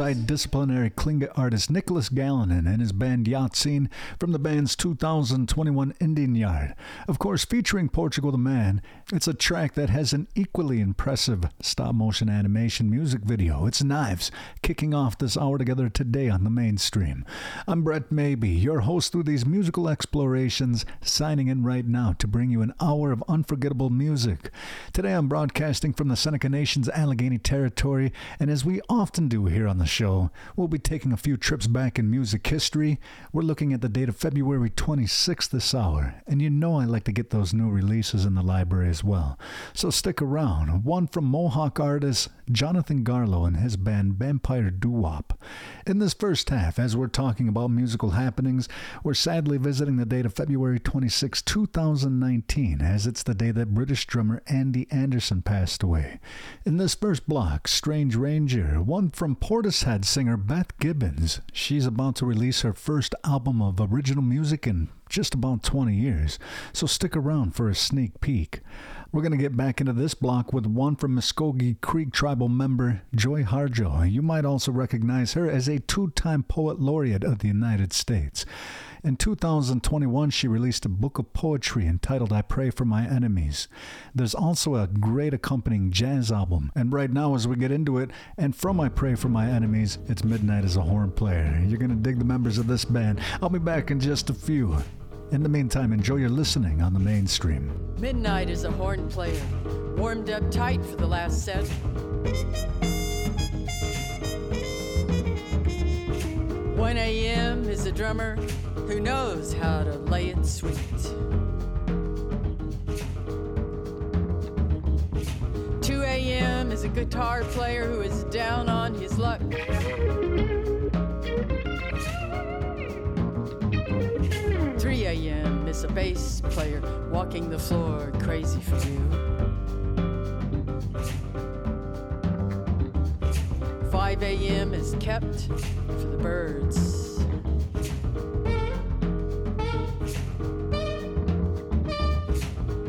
multidisciplinary Tlingit artist Nicholas Galanin and his band Ya Tseen from the band's 2021 Indian Yard. Of course, featuring Portugal the Man, it's a track that has an equally impressive stop motion animation music video. It's Knives, kicking off this hour together today on the mainstream. I'm Brett Maybe, your host through these musical explorations, signing in right now to bring you an hour of unforgettable music. Today I'm broadcasting from the Seneca Nation's Allegany Territory, and as we often do here on the show, we'll be taking a few trips back in music history. We're looking at the date of February 26th this hour, and you know I like to get those new releases in the library as well. So stick around. One from Mohawk artist Jonathan Garlow and his band Vampire Duwop. In this first half, as we're talking about musical happenings, we're sadly visiting the date of February 26, 2019, as it's the day that British drummer Andy Anderson passed away. In this first block, Strange Ranger, one from Portishead singer Beth Gibbons. She's about to release her first album of original music in just about 20 years, so stick around for a sneak peek. We're going to get back into this block with one from Muscogee Creek tribal member Joy Harjo. You might also recognize her as a two time poet laureate of the United States. In 2021, she released a book of poetry entitled I Pray for My Enemies. There's also a great accompanying jazz album. And right now, as we get into it, and from I Pray for My Enemies, it's Midnight as a horn player. You're going to dig the members of this band. I'll be back in just a few. In the meantime, enjoy your listening on the mainstream. Midnight is a horn player, warmed up tight for the last set. One a.m. is a drummer who knows how to lay it sweet. 2 a.m. is a guitar player who is down on his luck. a.m. is a bass player walking the floor, crazy for you. 5 a.m. is kept for the birds.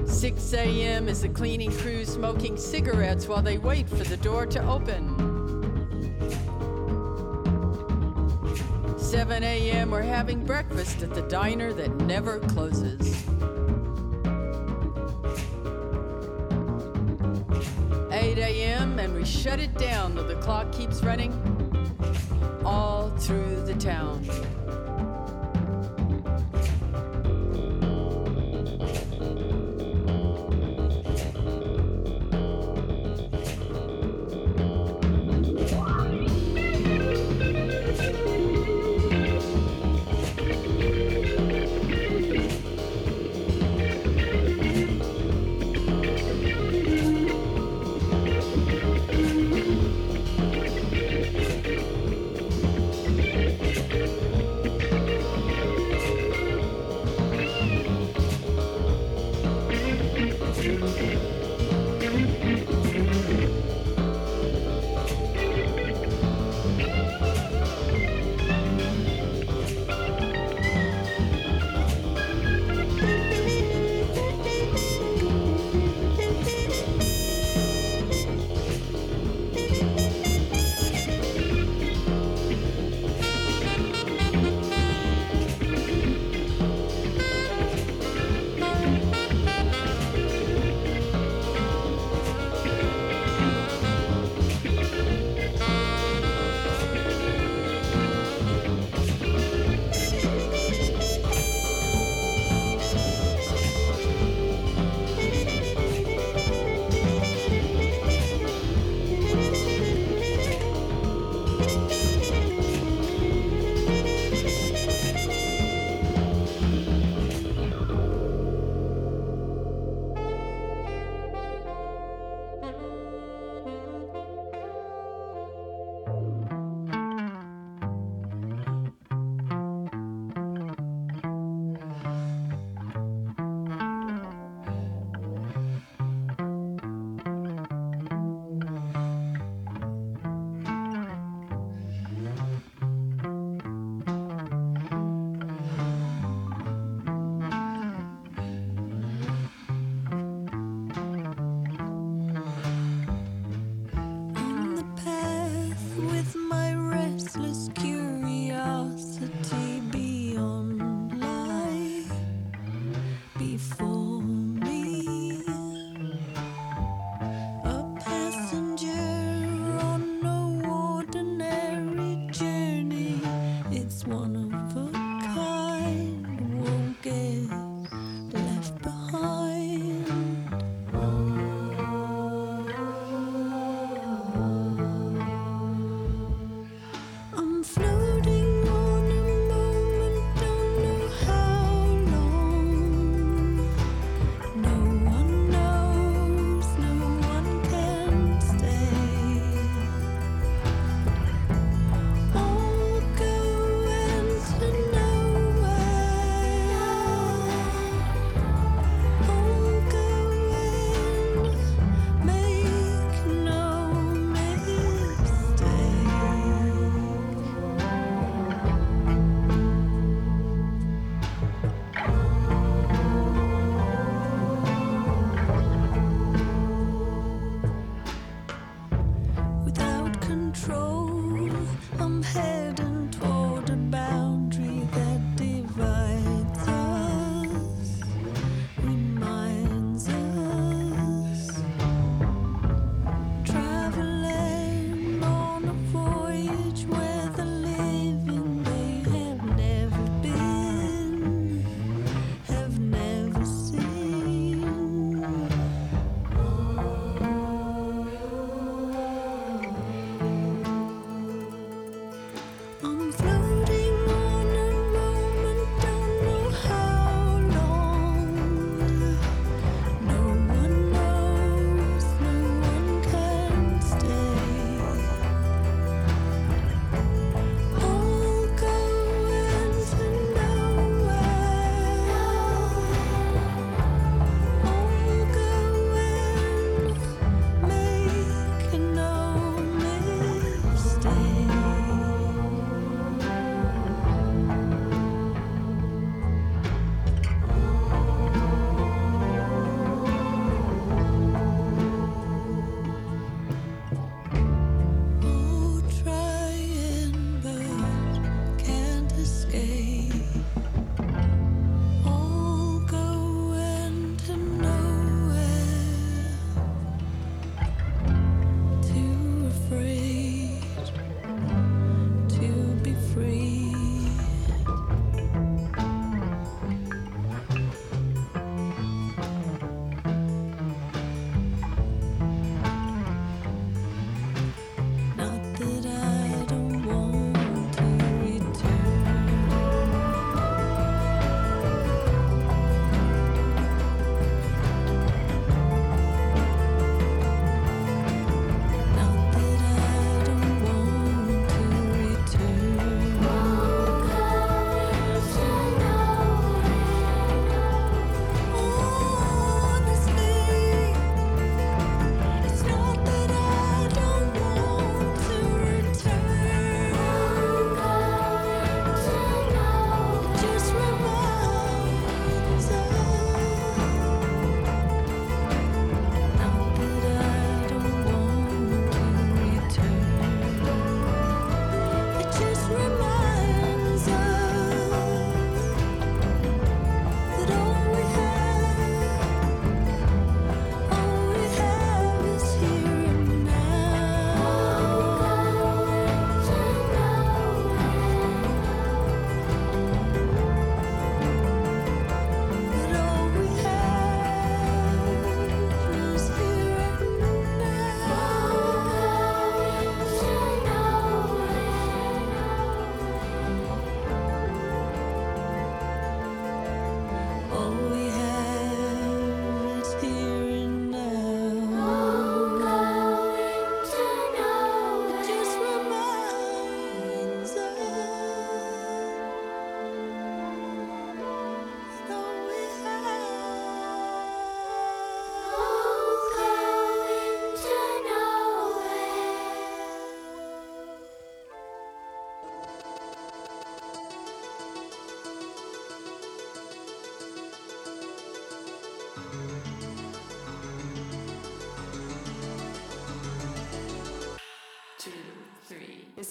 6 a.m. is the cleaning crew smoking cigarettes while they wait for the door to open. 7 a.m. we're having breakfast at the diner that never closes. 8 a.m. and we shut it down though the clock keeps running all through the town.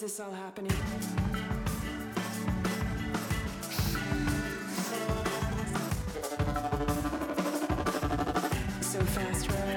This all happening? So fast, right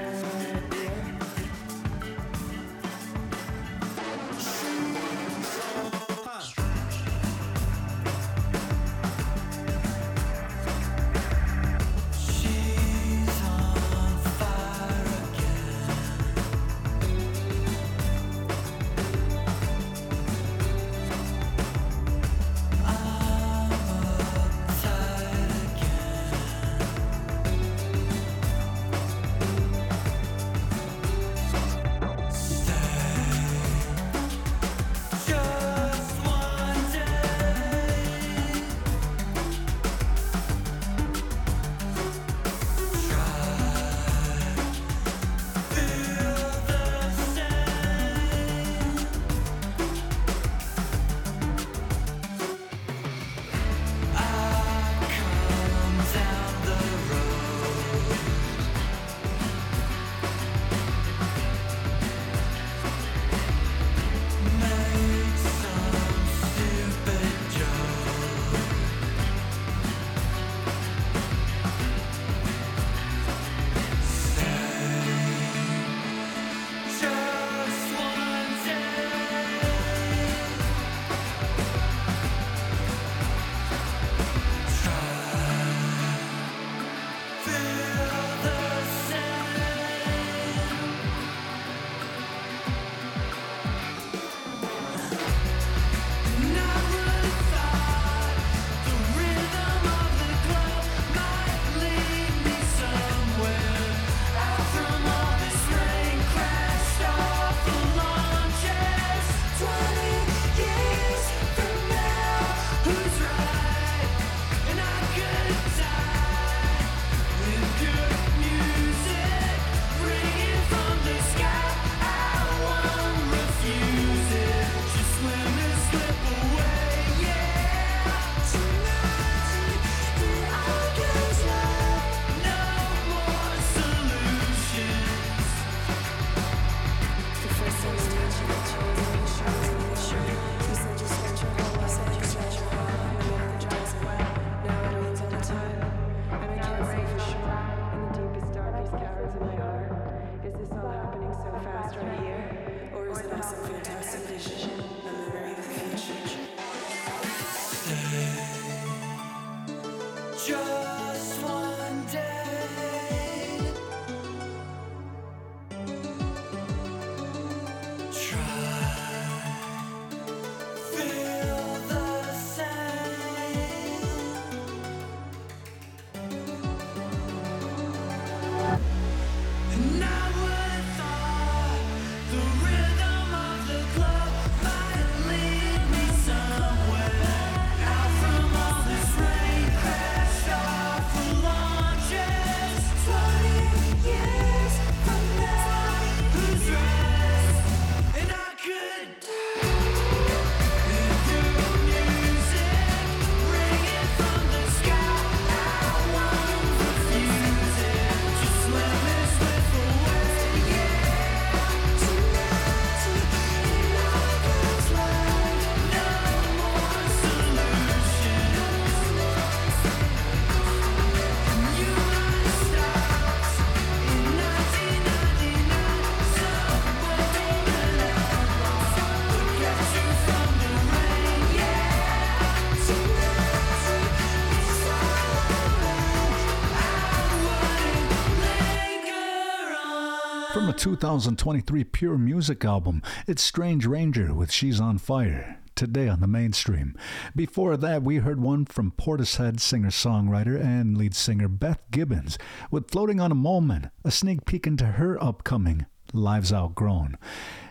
2023 Pure Music album, it's Strange Ranger with She's on Fire. Today on the mainstream. Before that, we heard one from Portishead singer songwriter and lead singer Beth Gibbons with Floating on a Moment, a sneak peek into her upcoming Lives Outgrown.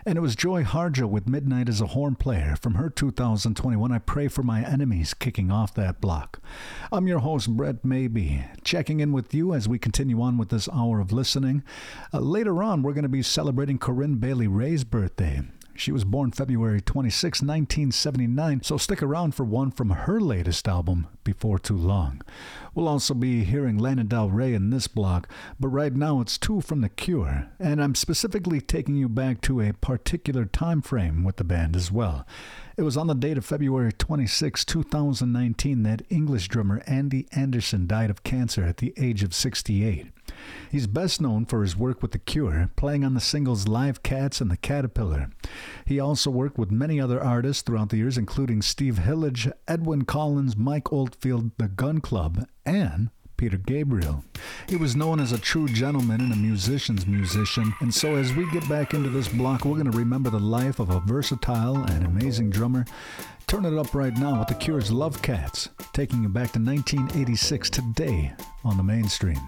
And it was Joy Harjo with Midnight as a Horn Player from her 2021 I Pray for My Enemies kicking off that block. I'm your host, Brett Maybe, checking in with you as we continue on with this hour of listening. Uh, later on, we're going to be celebrating Corinne Bailey Rae's birthday. She was born February 26, 1979, so stick around for one from her latest album, Before Too Long. We'll also be hearing Lana Del Rey in this block, but right now it's two from The Cure, and I'm specifically taking you back to a particular time frame with the band as well. It was on the date of February 26, 2019, that English drummer Andy Anderson died of cancer at the age of 68. He's best known for his work with The Cure, playing on the singles Love Cats and The Caterpillar. He also worked with many other artists throughout the years, including Steve Hillage, Edwyn Collins, Mike Oldfield, The Gun Club, and Peter Gabriel. He was known as a true gentleman and a musician's musician, and so as we get back into this block, we're going to remember the life of a versatile and amazing drummer. Turn it up right now with The Cure's Love Cats, taking you back to 1986 today on the mainstream.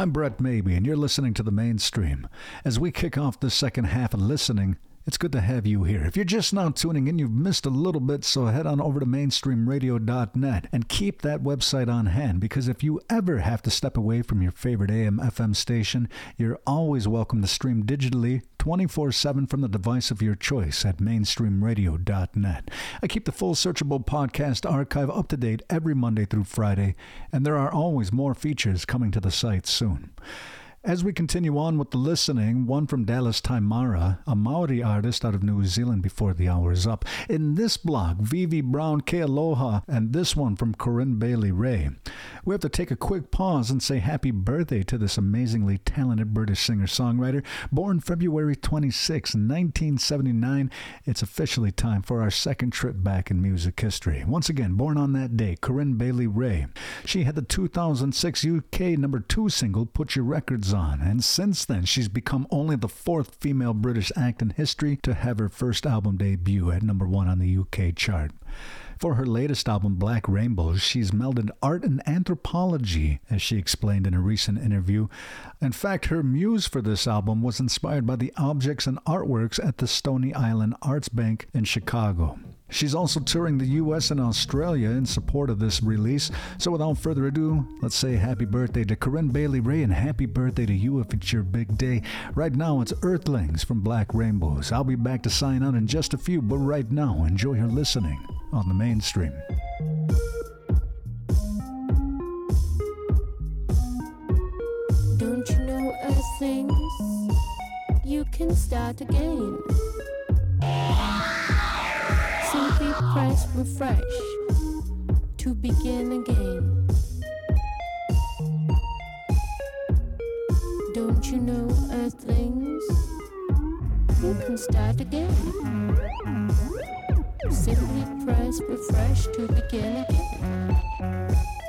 I'm Brett Maybe, and you're listening to the mainstream. As we kick off the second half of listening, it's good to have you here. If you're just now tuning in, you've missed a little bit, so head on over to mainstreamradio.net and keep that website on hand because if you ever have to step away from your favorite AM FM station, you're always welcome to stream digitally 24 7 from the device of your choice at mainstreamradio.net. I keep the full searchable podcast archive up to date every Monday through Friday, and there are always more features coming to the site soon. As we continue on with the listening, one from Dallas Tamaira, a Maori artist out of New Zealand before the hour is up. In this block, V V Brown KeAloha, and this one from Corinne Bailey Rae. We have to take a quick pause and say happy birthday to this amazingly talented British singer songwriter. Born February 26, 1979, it's officially time for our second trip back in music history. Once again, born on that day, Corinne Bailey Rae. She had the 2006 UK number two single, Put Your Records on, and since then she's become only the fourth female British act in history to have her first album debut at number one on the UK chart. For her latest album, Black Rainbows, she's melded art and anthropology, as she explained in a recent interview. In fact, her muse for this album was inspired by the objects and artworks at the Stony Island Arts Bank in Chicago. She's also touring the US and Australia in support of this release. So without further ado, let's say happy birthday to Corinne Bailey Rae and happy birthday to you if it's your big day. Right now it's Earthlings from Black Rainbows. I'll be back to sign out in just a few, but right now enjoy your listening on the mainstream. Don't you know Earthlings? You can start again. Simply press refresh to begin again. Don't you know Earthlings? You can start again. Simply press refresh to begin again.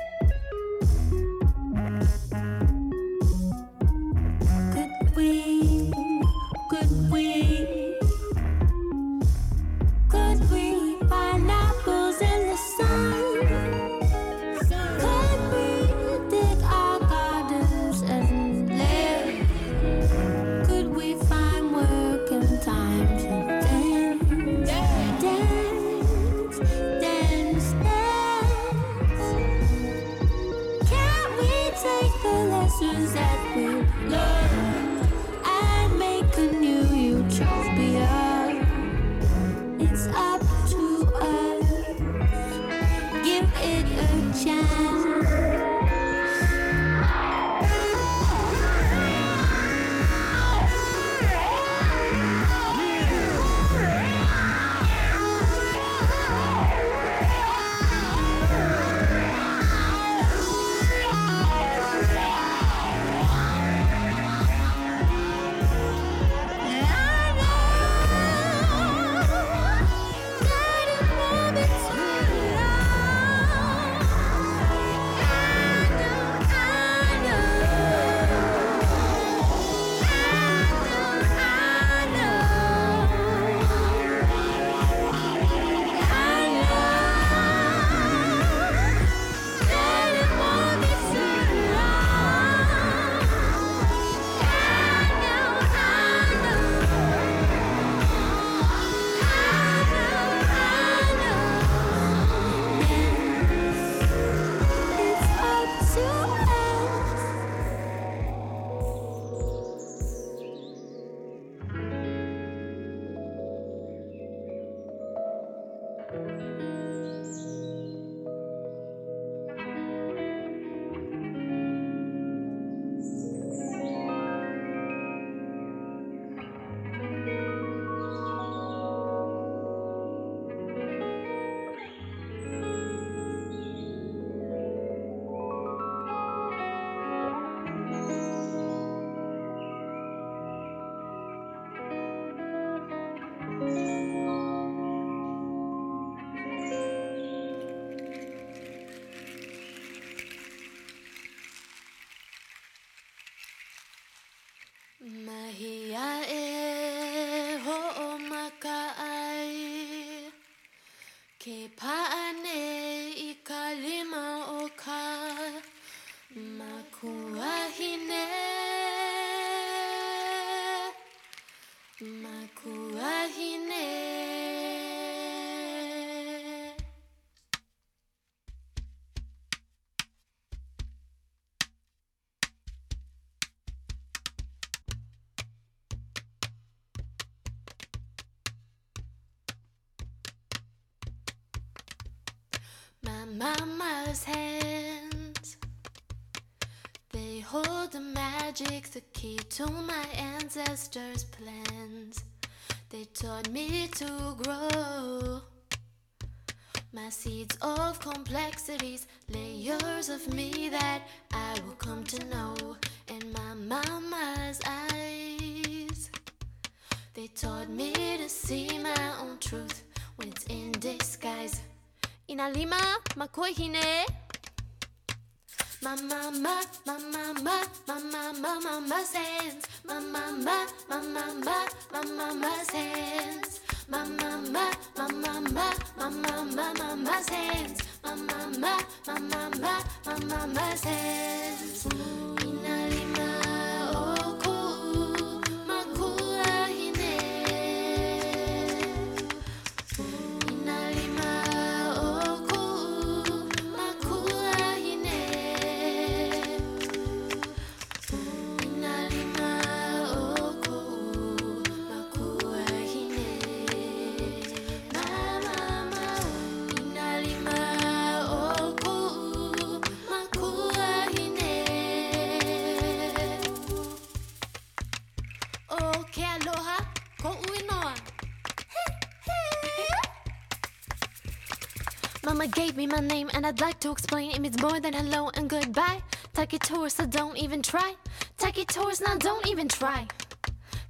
Ancestors' plans. They taught me to grow. My seeds of complexities, layers of me that I will come to know. In my mama's eyes, they taught me to see my own truth when it's in disguise. Inalima makoihine. My mama, my mama, my mama, mama's hands. My mama, my mama, my mama's hands. My mama, my mama, my mama, mama's hands. My mama, my mama, my mama's hands. Mama gave me my name and I'd like to explain it means more than hello and goodbye. Take it tours, so don't even try. Take it tours, now don't even try.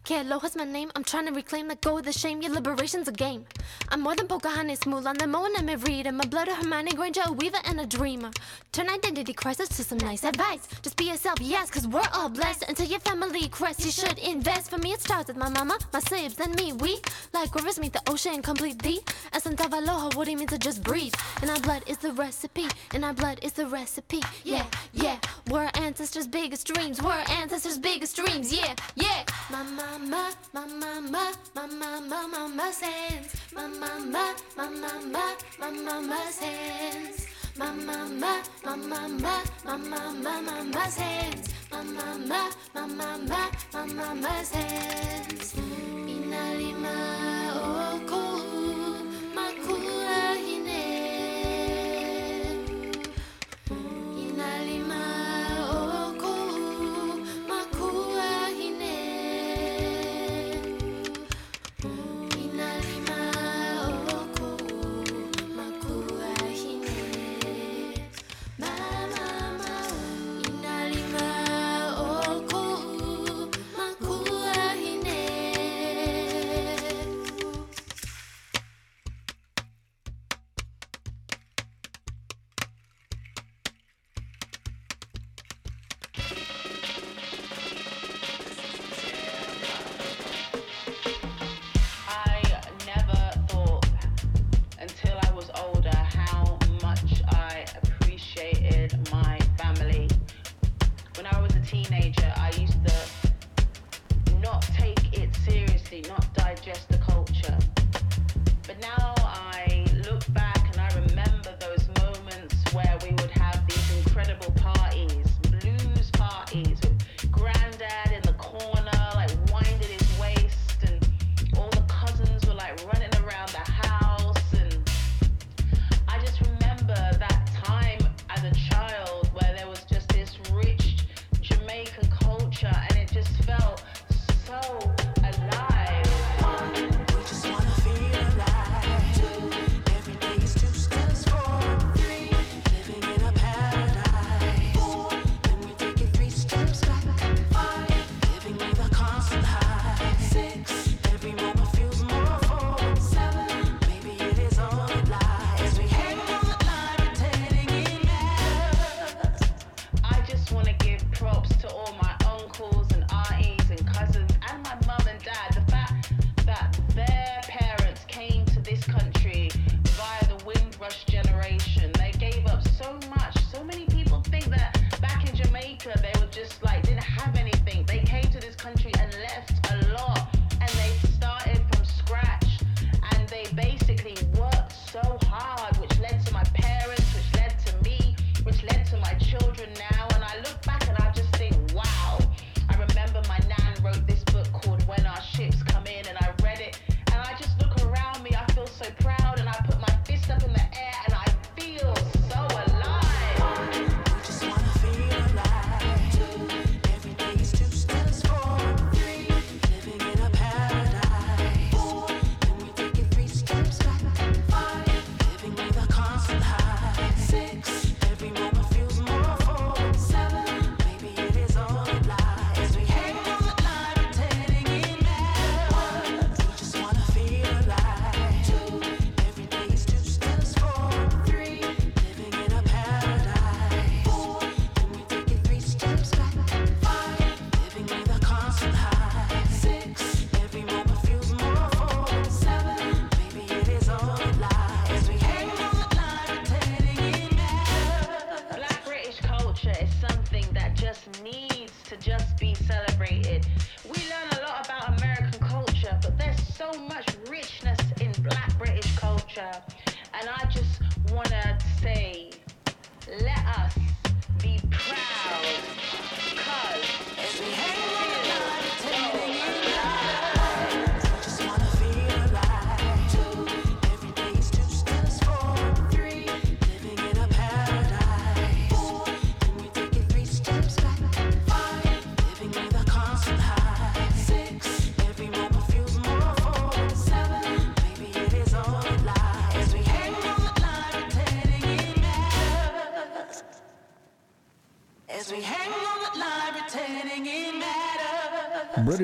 Que aloha's my name. I'm trying to reclaim, let go of the shame. Your liberation's a game. I'm more than Pocahontas, Mulan, the Moana, and Merida. My blood of Hermione Granger, a weaver and a dreamer. Turn identity crisis to some nice advice. Just be yourself, yes, cause we're all blessed. Until your family crest, you should invest. For me, it starts with my mama, my sibs, and me. We, like rivers, meet the ocean completely. Essence of aloha, what it means to just breathe. In our blood is the recipe. In our blood is the recipe. Yeah, yeah. We're ancestors' biggest dreams. We're ancestors' biggest dreams. Yeah, yeah. My mama, my mama, my mama, mama's hands. My mama, my mama, my mama's hands. My mama, my mama, my mama, mama's hands. My mama, my mama, my mama's hands. Inalima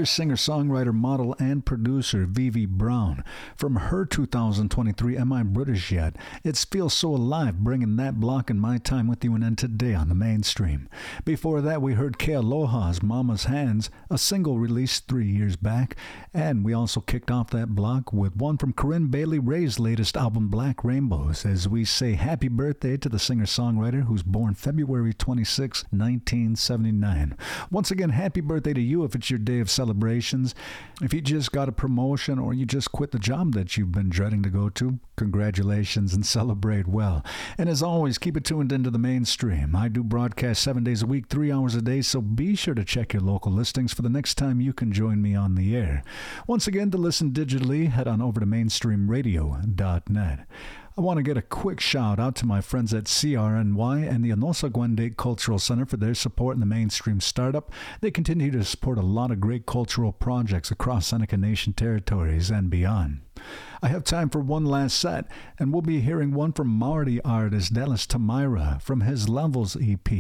Singer songwriter, model, and producer V V Brown. From her 2023 Am I British Yet? It feels so alive bringing that block in my time with you and then today on the mainstream. Before that, we heard KeAloha's Mama's Hands, a single released three years back. And we also kicked off that block with one from Corinne Bailey Rae's latest album, Black Rainbows, as we say happy birthday to the singer songwriter who's born February 26, 1979. Once again, happy birthday to you if it's your day of celebrations. If you just got a promotion or you just quit the job that you've been dreading to go to, congratulations and celebrate well. And as always, keep it tuned into the mainstream. I do broadcast seven days a week, three hours a day, so be sure to check your local listings for the next time you can join me on the air. Once again, to listen digitally, head on over to mainstreamradio.net. I want to get a quick shout out to my friends at CRNY and the Anosa Gwende Cultural Center for their support in the mainstream startup. They continue to support a lot of great cultural projects across Seneca Nation territories and beyond. I have time for one last set, and we'll be hearing one from Maori artist Dallas Tamaira from his Levels EP.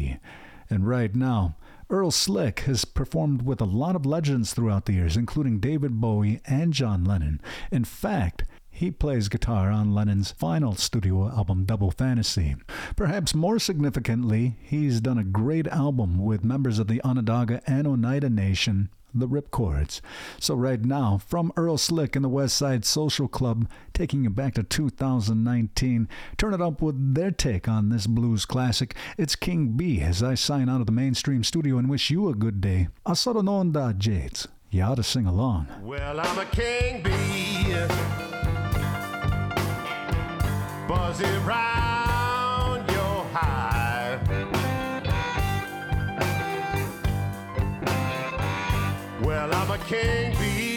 And right now, Earl Slick has performed with a lot of legends throughout the years, including David Bowie and John Lennon. In fact, he plays guitar on Lennon's final studio album, Double Fantasy. Perhaps more significantly, he's done a great album with members of the Onondaga and Oneida Nation, the Ripcords. So, right now, from Earl Slick and the West Side Social Club, taking you back to 2019, turn it up with their take on this blues classic. It's King Bee as I sign out of the mainstream studio and wish you a good day. Asarononda Jades. You ought to sing along. Well, I'm a king bee, buzzing round your hive. Well, I'm a king bee,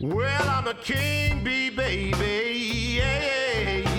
Well, I'm a king bee, baby. Yeah.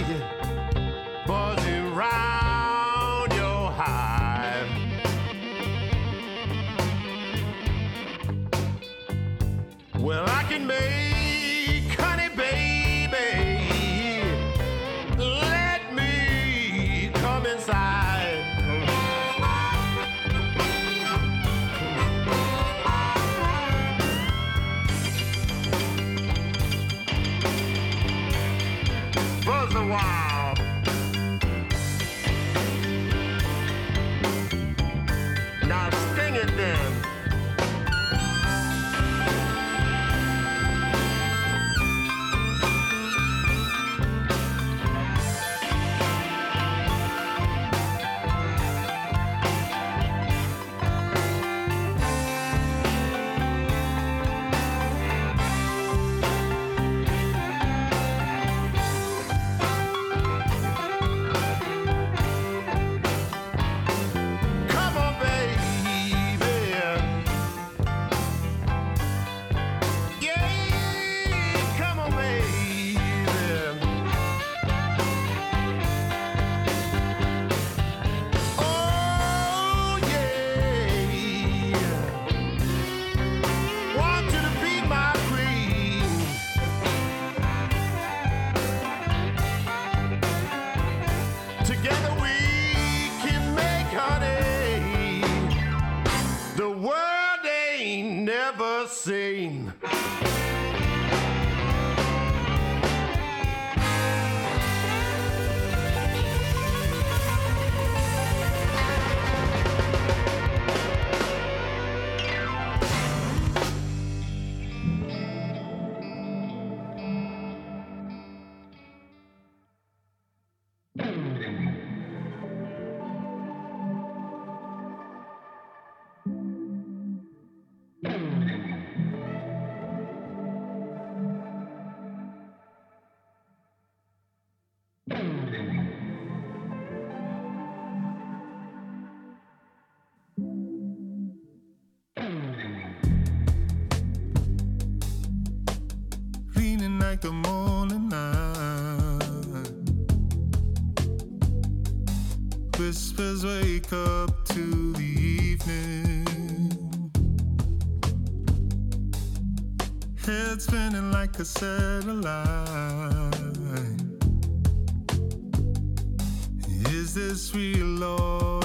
the morning light. Whispers wake up to the evening. Head spinning like a satellite. Is this real or?